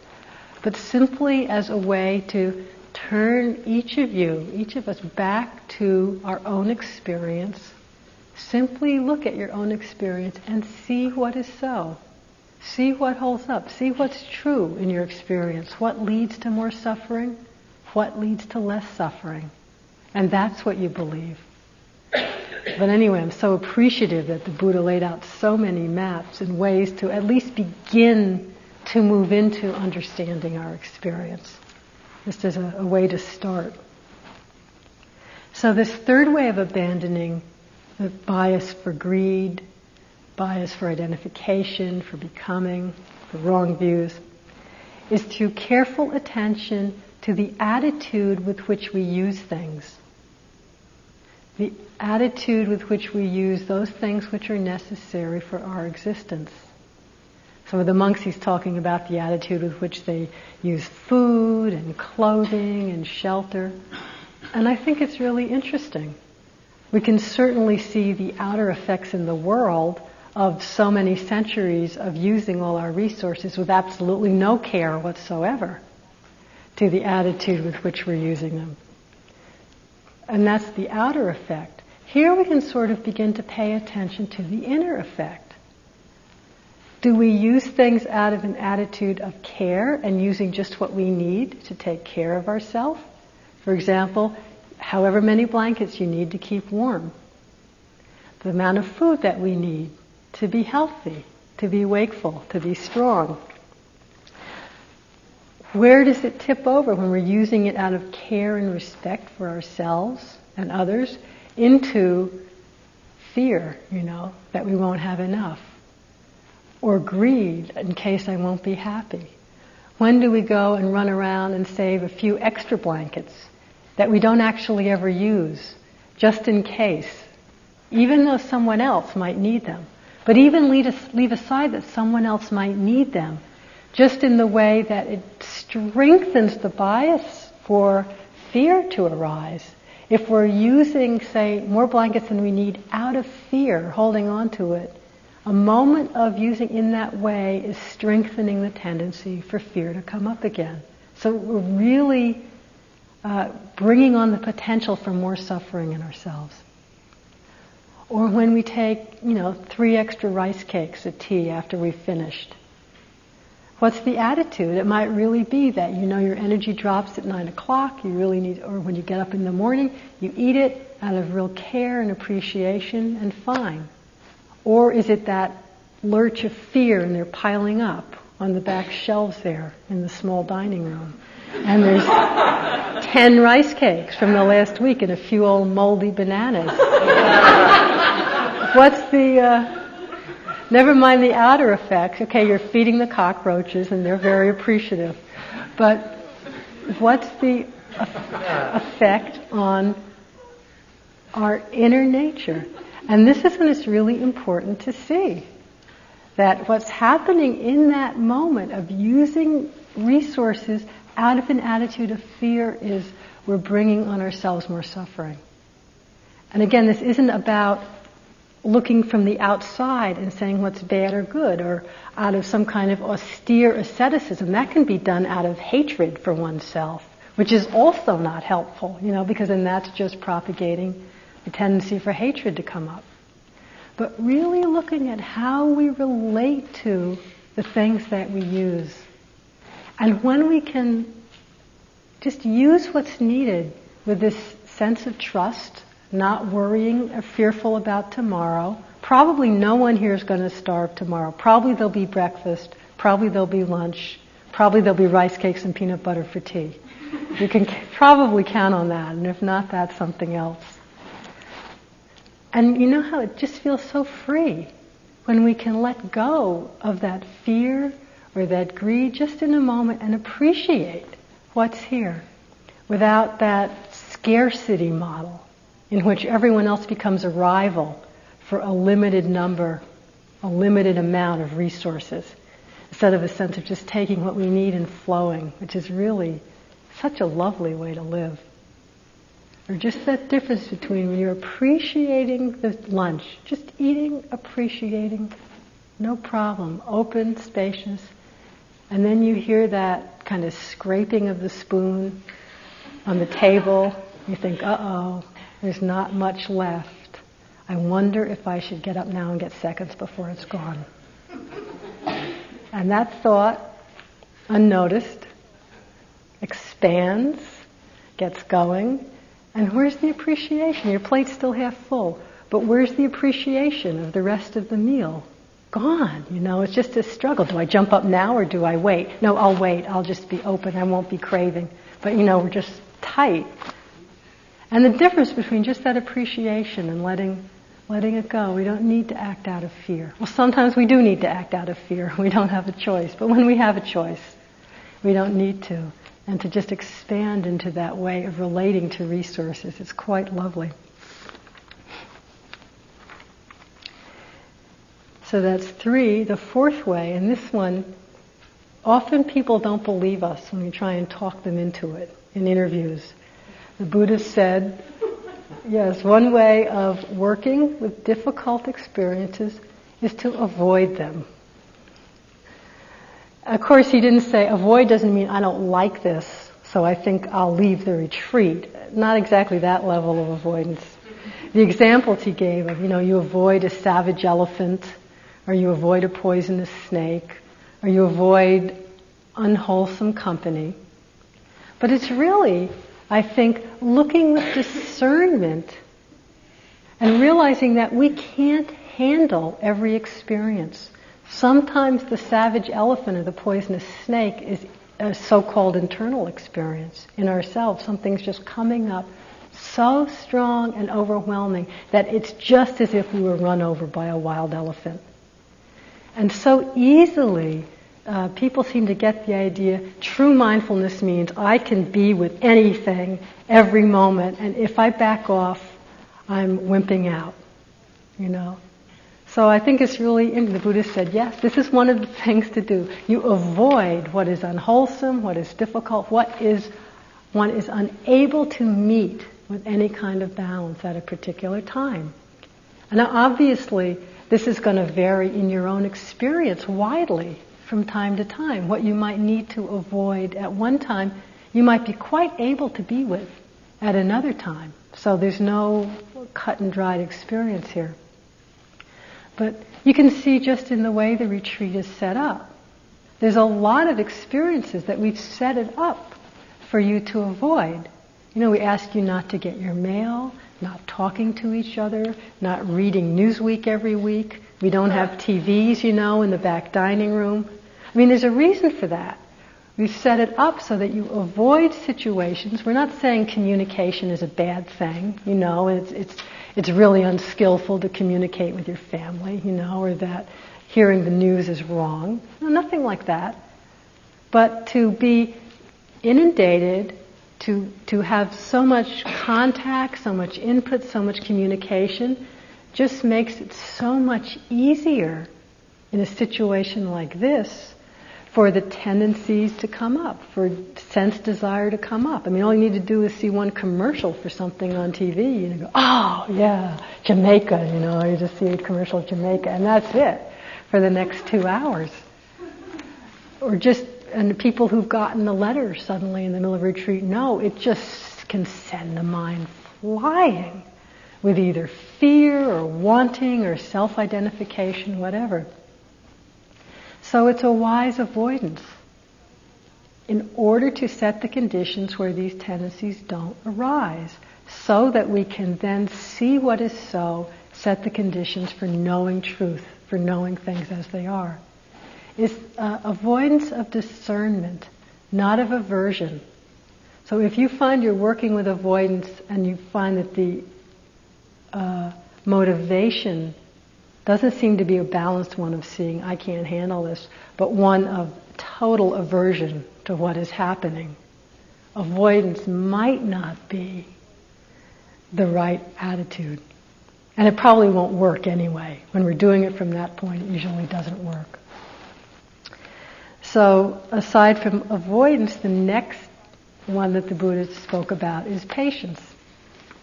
but simply as a way to turn each of you, each of us, back to our own experience. Simply look at your own experience and see what is so. See what holds up. See what's true in your experience. What leads to more suffering? What leads to less suffering? And that's what you believe. But anyway, I'm so appreciative that the Buddha laid out so many maps and ways to at least begin to move into understanding our experience. Just as a, a way to start. So this third way of abandoning the bias for greed, bias for identification, for becoming, for wrong views, is through careful attention to the attitude with which we use things. The attitude with which we use those things which are necessary for our existence. So with the monks, he's talking about the attitude with which they use food and clothing and shelter. And I think it's really interesting. We can certainly see the outer effects in the world of so many centuries of using all our resources with absolutely no care whatsoever to the attitude with which we're using them. And that's the outer effect. Here we can sort of begin to pay attention to the inner effect. Do we use things out of an attitude of care and using just what we need to take care of ourselves? For example, however many blankets you need to keep warm, the amount of food that we need to be healthy, to be wakeful, to be strong. Where does it tip over when we're using it out of care and respect for ourselves and others into fear, you know, that we won't have enough? or greed in case I won't be happy? When do we go and run around and save a few extra blankets that we don't actually ever use, just in case, even though someone else might need them? But even leave, aside that someone else might need them, just in the way that it strengthens the bias for fear to arise. If we're using, say, more blankets than we need out of fear, holding on to it, a moment of using in that way is strengthening the tendency for fear to come up again. So we're really uh, bringing on the potential for more suffering in ourselves. Or when we take, you know, three extra rice cakes at tea after we've finished. What's the attitude? It might really be that you know your energy drops at nine o'clock, you really need, or when you get up in the morning, you eat it out of real care and appreciation and fine. Or is it that lurch of fear and they're piling up on the back shelves there in the small dining room? And there's 10 rice cakes from the last week and a few old moldy bananas. What's the, uh, never mind the outer effects. Okay, you're feeding the cockroaches and they're very appreciative. But what's the effect on our inner nature? And this is when it's really important to see that what's happening in that moment of using resources out of an attitude of fear is we're bringing on ourselves more suffering. And again, this isn't about looking from the outside and saying what's bad or good or out of some kind of austere asceticism. That can be done out of hatred for oneself, which is also not helpful, you know, because then that's just propagating the tendency for hatred to come up. But really looking at how we relate to the things that we use. And when we can just use what's needed with this sense of trust, not worrying or fearful about tomorrow. Probably no one here is going to starve tomorrow. Probably there'll be breakfast. Probably there'll be lunch. Probably there'll be rice cakes and peanut butter for tea. You can probably count on that, and if not, that's something else. And you know how it just feels so free when we can let go of that fear or that greed just in a moment and appreciate what's here without that scarcity model in which everyone else becomes a rival for a limited number, a limited amount of resources, instead of a sense of just taking what we need and flowing, which is really such a lovely way to live. Or just that difference between when you're appreciating the lunch, just eating, appreciating, no problem, open, spacious, and then you hear that kind of scraping of the spoon on the table. You think, uh oh, there's not much left. I wonder if I should get up now and get seconds before it's gone. And that thought, unnoticed, expands, gets going, and where's the appreciation? Your plate's still half full, but where's the appreciation of the rest of the meal? Gone. You know, it's just a struggle. Do I jump up now or do I wait? No, I'll wait. I'll just be open. I won't be craving. But you know, we're just tight. And the difference between just that appreciation and letting letting it go. We don't need to act out of fear. Well, sometimes we do need to act out of fear. We don't have a choice. But when we have a choice, we don't need to. And to just expand into that way of relating to resources, it's quite lovely. So that's three. The fourth way, and this one, often people don't believe us when we try and talk them into it in interviews. The Buddha said, yes, one way of working with difficult experiences is to avoid them. Of course, he didn't say avoid doesn't mean I don't like this, so I think I'll leave the retreat. Not exactly that level of avoidance. The examples he gave of, you know, you avoid a savage elephant, or you avoid a poisonous snake, or you avoid unwholesome company. But it's really I think looking with discernment and realizing that we can't handle every experience. Sometimes the savage elephant or the poisonous snake is a so-called internal experience in ourselves. Something's just coming up so strong and overwhelming that it's just as if we were run over by a wild elephant. And so easily uh, people seem to get the idea true mindfulness means I can be with anything every moment, and if I back off, I'm wimping out. You know? So I think it's really, the Buddha said, yes, this is one of the things to do. You avoid what is unwholesome, what is difficult, what is one is unable to meet with any kind of balance at a particular time. And now obviously, this is going to vary in your own experience widely from time to time. What you might need to avoid at one time, you might be quite able to be with at another time. So there's no cut and dried experience here. But you can see just in the way the retreat is set up. There's a lot of experiences that we've set it up for you to avoid. You know, we ask you not to get your mail, talking to each other, not reading Newsweek every week. We don't have TVs, you know, in the back dining room. I mean, there's a reason for that. We've set it up so that you avoid situations. We're not saying communication is a bad thing, you know, it's, it's, it's really unskillful to communicate with your family, you know, or that hearing the news is wrong. No, nothing like that. But to be inundated, to, to have so much contact, so much input, so much communication, just makes it so much easier in a situation like this for the tendencies to come up, for sense desire to come up. I mean, all you need to do is see one commercial for something on TV and you go, oh, yeah, Jamaica, you know, you just see a commercial of Jamaica, and that's it for the next two hours. Or just, and the people who've gotten the letter suddenly in the middle of retreat know it just can send the mind flying with either fear or wanting or self-identification, whatever. So it's a wise avoidance in order to set the conditions where these tendencies don't arise so that we can then see what is so, set the conditions for knowing truth, for knowing things as they are. It's uh, avoidance of discernment, not of aversion. So if you find you're working with avoidance and you find that the uh, motivation doesn't seem to be a balanced one of seeing, I can't handle this, but one of total aversion to what is happening. Avoidance might not be the right attitude. And it probably won't work anyway. When we're doing it from that point, it usually doesn't work. So, aside from avoidance, the next one that the Buddha spoke about is patience.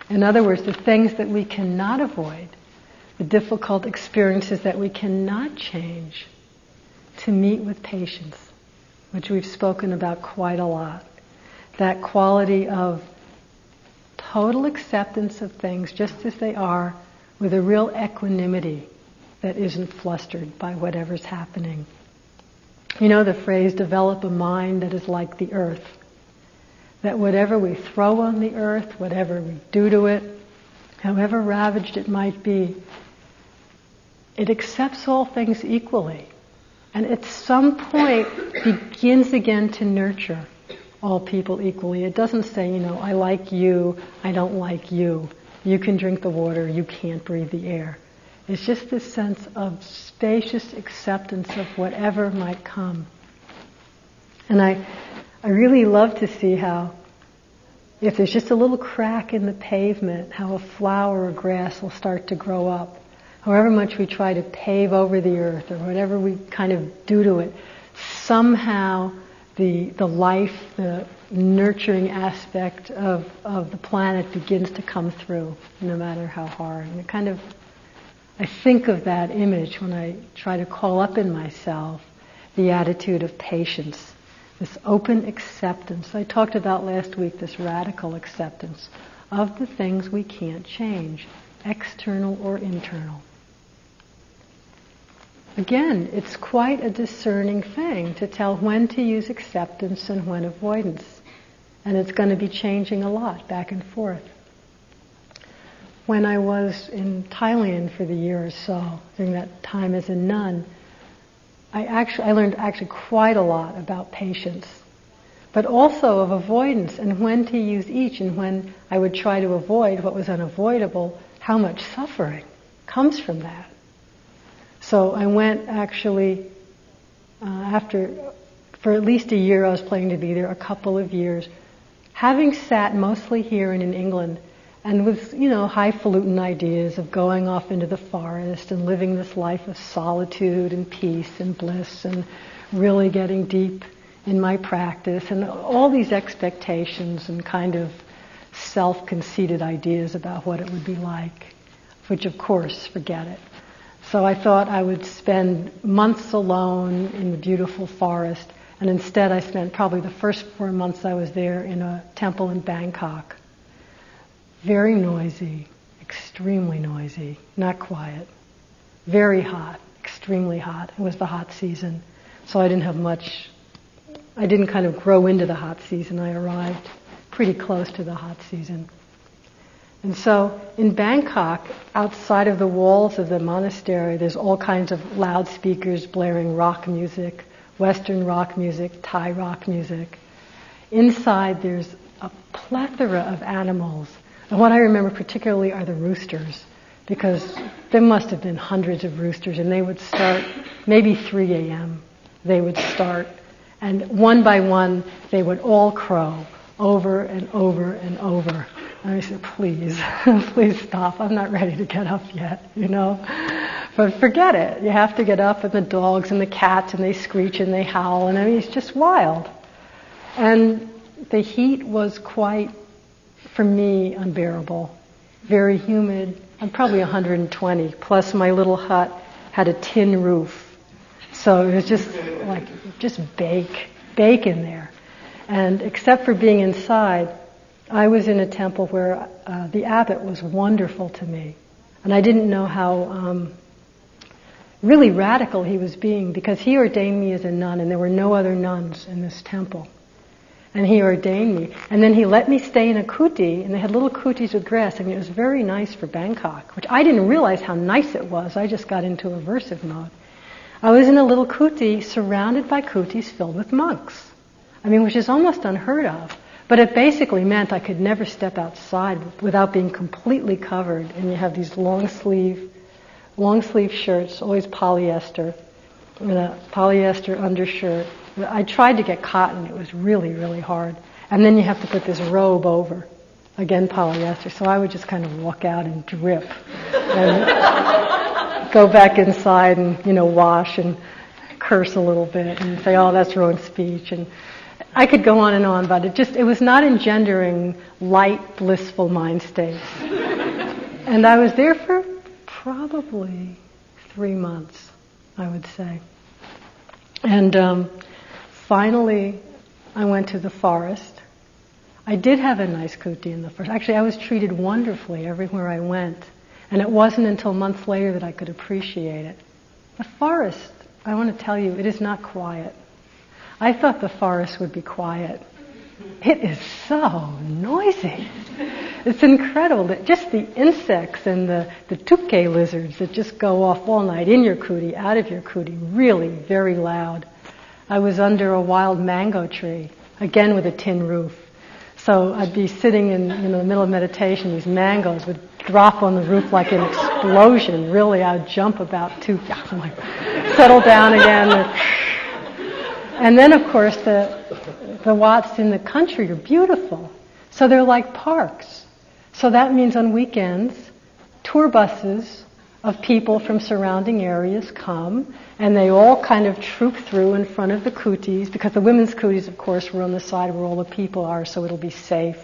In other words, the things that we cannot avoid the difficult experiences that we cannot change, to meet with patience, which we've spoken about quite a lot. that quality of total acceptance of things just as they are with a real equanimity that isn't flustered by whatever's happening. You know the phrase, develop a mind that is like the earth. That whatever we throw on the earth, whatever we do to it, however ravaged it might be, it accepts all things equally. And at some point begins again to nurture all people equally. It doesn't say, you know, I like you, I don't like you. You can drink the water, you can't breathe the air. It's just this sense of spacious acceptance of whatever might come. And I, I really love to see how, if there's just a little crack in the pavement, how a flower or grass will start to grow up. However much we try to pave over the earth or whatever we kind of do to it, somehow the, the life, the nurturing aspect of, of the planet begins to come through, no matter how hard. And it kind of, I think of that image when I try to call up in myself the attitude of patience, this open acceptance. I talked about last week this radical acceptance of the things we can't change, external or internal. Again, it's quite a discerning thing to tell when to use acceptance and when avoidance. And it's going to be changing a lot back and forth. When I was in Thailand for the year or so, during that time as a nun, I actually I learned actually quite a lot about patience, but also of avoidance and when to use each and when I would try to avoid what was unavoidable, how much suffering comes from that. So I went actually uh, after, for at least a year I was planning to be there, a couple of years, having sat mostly here and in England and with, you know, highfalutin ideas of going off into the forest and living this life of solitude and peace and bliss and really getting deep in my practice and all these expectations and kind of self-conceited ideas about what it would be like, which of course, forget it. So I thought I would spend months alone in the beautiful forest, and instead I spent probably the first four months I was there in a temple in Bangkok. Very noisy, extremely noisy, not quiet. Very hot, extremely hot. It was the hot season, so I didn't have much, I didn't kind of grow into the hot season. I arrived pretty close to the hot season. And so in Bangkok, outside of the walls of the monastery, there's all kinds of loudspeakers blaring rock music, Western rock music, Thai rock music. Inside there's a plethora of animals. And what I remember particularly are the roosters, because there must have been hundreds of roosters, and they would start maybe 3 a.m. They would start, and one by one they would all crow over and over and over. And I said, please, please stop. I'm not ready to get up yet, you know. But forget it. You have to get up and the dogs and the cats and they screech and they howl and I mean, it's just wild. And the heat was quite, for me, unbearable. Very humid. I'm probably 120. Plus my little hut had a tin roof. So it was just like, just bake, bake in there. And except for being inside, I was in a temple where uh, the abbot was wonderful to me. And I didn't know how um, really radical he was being because he ordained me as a nun and there were no other nuns in this temple. And he ordained me. And then he let me stay in a kuti and they had little kutis with grass. Mean, it was very nice for Bangkok, which I didn't realize how nice it was. I just got into aversive mode. I was in a little kuti surrounded by kutis filled with monks. I mean, which is almost unheard of. But it basically meant I could never step outside without being completely covered. And you have these long sleeve, long sleeve shirts, always polyester, with a polyester undershirt. I tried to get cotton. It was really, really hard. And then you have to put this robe over. Again, polyester. So I would just kind of walk out and drip. And go back inside and, you know, wash and curse a little bit and say, oh, that's wrong speech. And I could go on and on, but it just, it was not engendering light, blissful mind states. and I was there for probably three months, I would say. And um, finally, I went to the forest, I did have a nice kuti in the first. Actually, I was treated wonderfully everywhere I went. And it wasn't until months later that I could appreciate it. The forest, I want to tell you, it is not quiet. I thought the forest would be quiet. It is so noisy. It's incredible. That just the insects and the, the tuke lizards that just go off all night in your kuti, out of your kuti, really very loud. I was under a wild mango tree, again with a tin roof. So I'd be sitting in the middle of meditation, these mangoes would drop on the roof like an explosion. Really, I'd jump about two, like, settle down again. And then, of course, the, the wats in the country are beautiful. So they're like parks. So that means on weekends, tour buses of people from surrounding areas come and they all kind of troop through in front of the kutis because the women's kutis, of course, were on the side where all the people are, so it'll be safe.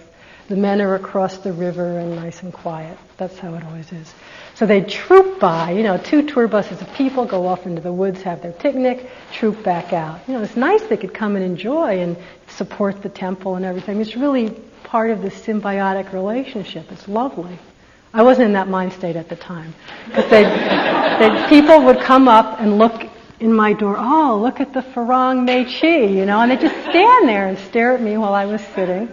The men are across the river and nice and quiet. That's how it always is. So they troop by, you know, two tour buses of people go off into the woods, have their picnic, troop back out. You know, it's nice they could come and enjoy and support the temple and everything. It's really part of this symbiotic relationship. It's lovely. I wasn't in that mind state at the time. But they, they, people would come up and look in my door, oh, look at the Farang Mae Chi, you know, and they'd just stand there and stare at me while I was sitting.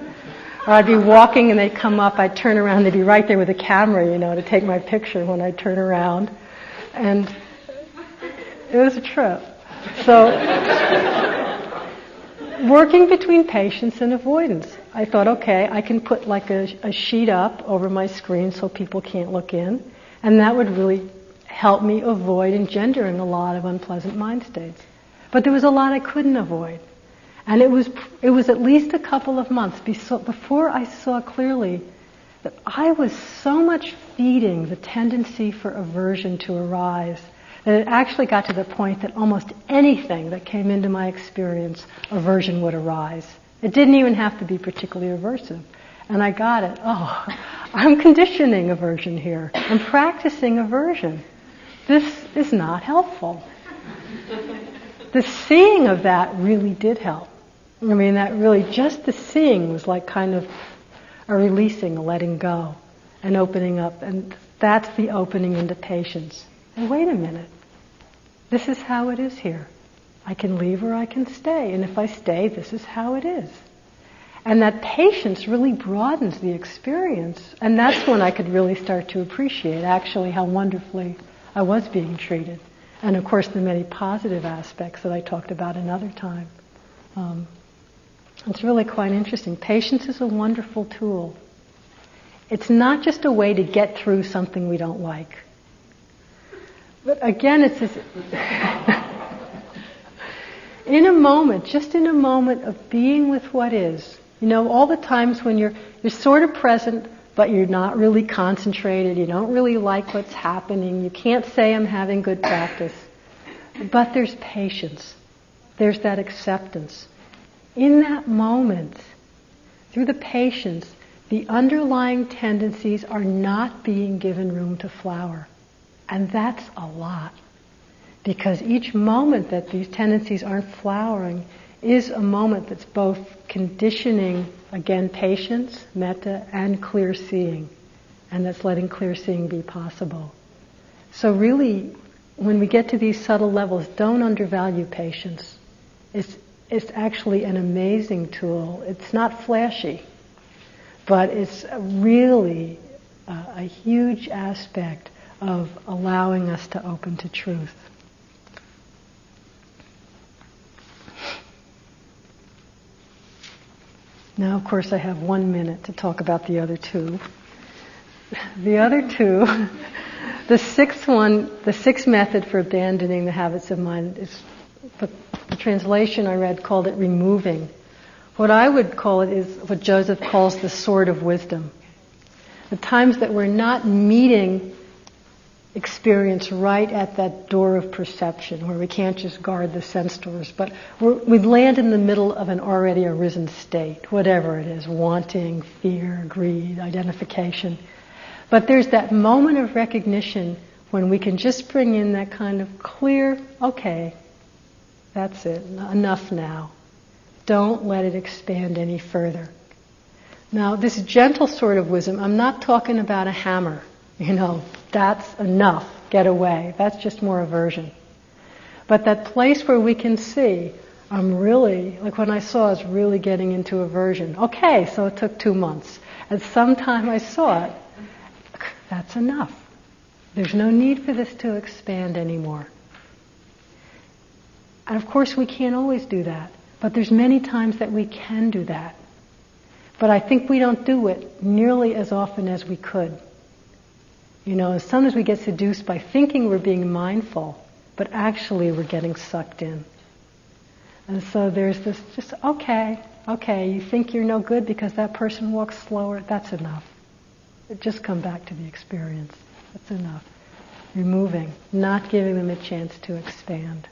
Or I'd be walking and they'd come up, I'd turn around, they'd be right there with a camera, you know, to take my picture when I turn around. And it was a trip. So, working between patience and avoidance. I thought, okay, I can put like a, a sheet up over my screen so people can't look in, and that would really help me avoid engendering a lot of unpleasant mind states. But there was a lot I couldn't avoid. And it was, it was at least a couple of months before I saw clearly that I was so much feeding the tendency for aversion to arise that it actually got to the point that almost anything that came into my experience, aversion would arise. It didn't even have to be particularly aversive. And I got it. Oh, I'm conditioning aversion here. I'm practicing aversion. This is not helpful. The seeing of that really did help. I mean, that really, just the seeing was like kind of a releasing, a letting go, an opening up. And that's the opening into patience. And wait a minute. This is how it is here. I can leave or I can stay. And if I stay, this is how it is. And that patience really broadens the experience. And that's when I could really start to appreciate actually how wonderfully I was being treated. And of course, the many positive aspects that I talked about another time. Um, it's really quite interesting. Patience is a wonderful tool. It's not just a way to get through something we don't like. But again, it's this in a moment, just in a moment of being with what is. You know, all the times when you're you're sort of present, but you're not really concentrated. You don't really like what's happening. You can't say I'm having good practice. But there's patience. There's that acceptance in that moment, through the patience, the underlying tendencies are not being given room to flower. And that's a lot. Because each moment that these tendencies aren't flowering is a moment that's both conditioning, again, patience, metta, and clear seeing. And that's letting clear seeing be possible. So really, when we get to these subtle levels, don't undervalue patience. It's, it's actually an amazing tool. It's not flashy, but it's really a, a huge aspect of allowing us to open to truth. Now, of course, I have one minute to talk about the other two. The other two, the sixth one, the sixth method for abandoning the habits of mind is the translation I read called it removing. What I would call it is what Joseph calls the sword of wisdom. The times that we're not meeting experience right at that door of perception where we can't just guard the sense doors, but we land in the middle of an already arisen state, whatever it is, wanting, fear, greed, identification. But there's that moment of recognition when we can just bring in that kind of clear, okay, that's it. Enough now. Don't let it expand any further. Now, this gentle sort of wisdom, I'm not talking about a hammer. You know, that's enough, get away. That's just more aversion. But that place where we can see, I'm really, like when I saw I was really getting into aversion. Okay, so it took two months. At some time I saw it, that's enough. There's no need for this to expand anymore. And of course we can't always do that, but there's many times that we can do that. But I think we don't do it nearly as often as we could. You know, sometimes we get seduced by thinking we're being mindful, but actually we're getting sucked in. And so there's this just, okay, okay, you think you're no good because that person walks slower, that's enough. Just come back to the experience. That's enough. Removing, not giving them a chance to expand.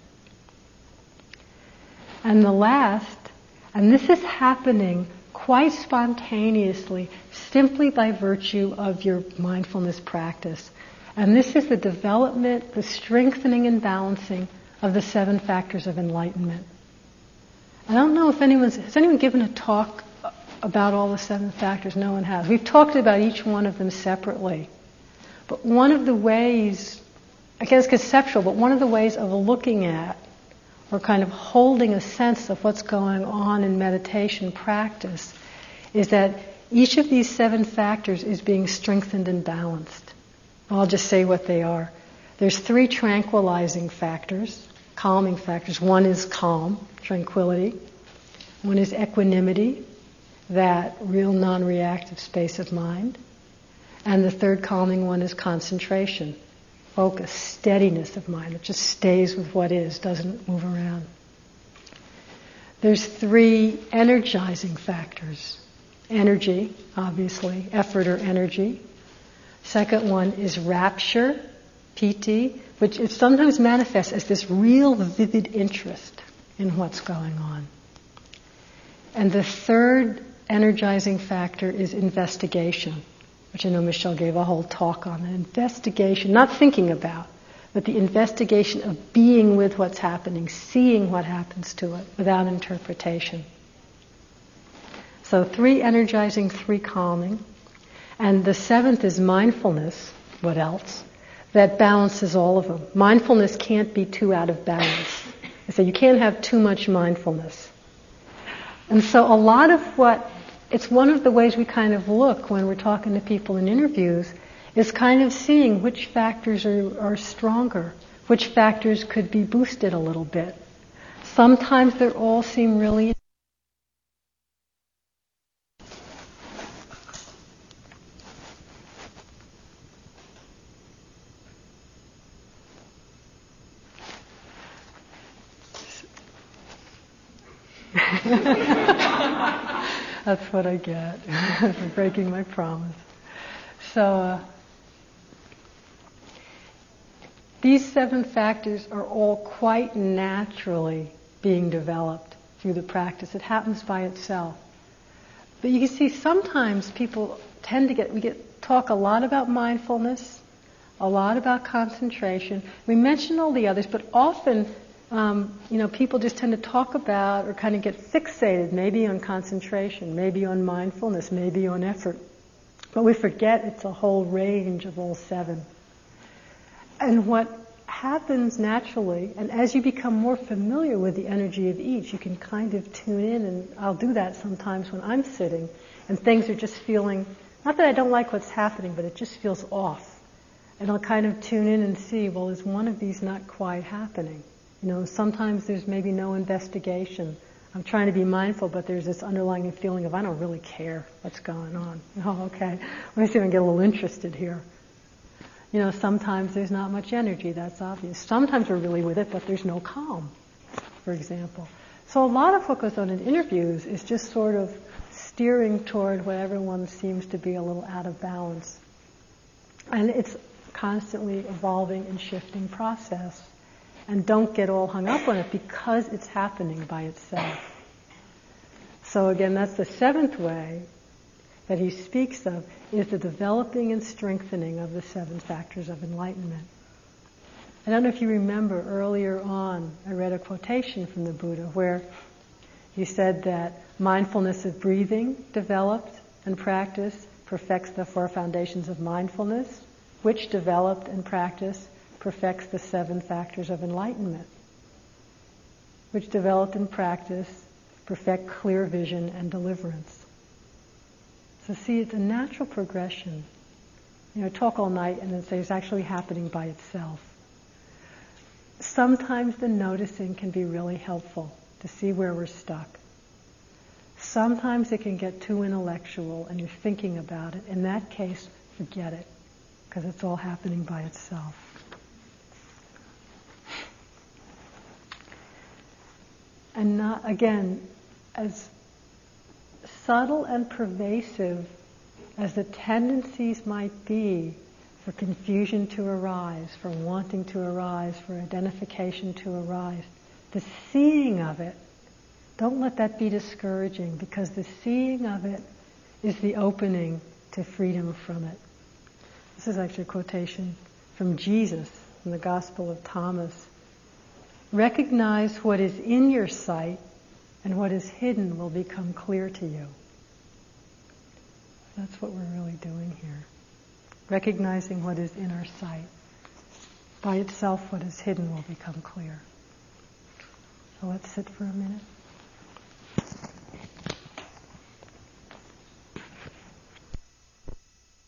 And the last, and this is happening quite spontaneously, simply by virtue of your mindfulness practice. And this is the development, the strengthening and balancing of the seven factors of enlightenment. I don't know if anyone's, has anyone given a talk about all the seven factors? No one has. We've talked about each one of them separately. But one of the ways, I guess conceptual, but one of the ways of looking at or kind of holding a sense of what's going on in meditation practice is that each of these seven factors is being strengthened and balanced. I'll just say what they are. There's three tranquilizing factors, calming factors. One is calm, tranquility. One is equanimity, that real non reactive space of mind. And the third calming one is concentration, focus, steadiness of mind. that just stays with what is, doesn't move around. There's three energizing factors energy, obviously, effort or energy. Second one is rapture, piti, which it sometimes manifests as this real vivid interest in what's going on. And the third energizing factor is investigation, which I know Michelle gave a whole talk on. An investigation, not thinking about, but the investigation of being with what's happening, seeing what happens to it without interpretation. So three energizing, three calming. And the seventh is mindfulness. What else? That balances all of them. Mindfulness can't be too out of balance. I say you can't have too much mindfulness. And so a lot of what it's one of the ways we kind of look when we're talking to people in interviews is kind of seeing which factors are, are stronger, which factors could be boosted a little bit. Sometimes they all seem really That's what I get for breaking my promise. So, uh, these seven factors are all quite naturally being developed through the practice. It happens by itself. But you can see sometimes people tend to get, we get talk a lot about mindfulness, a lot about concentration. We mention all the others, but often um, you know, people just tend to talk about or kind of get fixated maybe on concentration, maybe on mindfulness, maybe on effort. But we forget it's a whole range of all seven. And what happens naturally, and as you become more familiar with the energy of each, you can kind of tune in, and I'll do that sometimes when I'm sitting, and things are just feeling, not that I don't like what's happening, but it just feels off. And I'll kind of tune in and see, well, is one of these not quite happening? You know, sometimes there's maybe no investigation. I'm trying to be mindful, but there's this underlying feeling of I don't really care what's going on. Oh, okay. Let me see if I can get a little interested here. You know, sometimes there's not much energy, that's obvious. Sometimes we're really with it, but there's no calm, for example. So a lot of goes on in interviews is just sort of steering toward what everyone seems to be a little out of balance. And it's constantly evolving and shifting process and don't get all hung up on it because it's happening by itself. So again, that's the seventh way that he speaks of is the developing and strengthening of the seven factors of enlightenment. I don't know if you remember earlier on, I read a quotation from the Buddha where he said that mindfulness of breathing developed and practice perfects the four foundations of mindfulness, which developed and practice perfects the seven factors of enlightenment, which developed in practice perfect clear vision and deliverance. So see, it's a natural progression. You know, talk all night and then say it's actually happening by itself. Sometimes the noticing can be really helpful to see where we're stuck. Sometimes it can get too intellectual and you're thinking about it. In that case, forget it because it's all happening by itself. And not, again, as subtle and pervasive as the tendencies might be for confusion to arise, for wanting to arise, for identification to arise, the seeing of it, don't let that be discouraging because the seeing of it is the opening to freedom from it. This is actually a quotation from Jesus in the Gospel of Thomas. Recognize what is in your sight and what is hidden will become clear to you. That's what we're really doing here. Recognizing what is in our sight. By itself, what is hidden will become clear. So let's sit for a minute.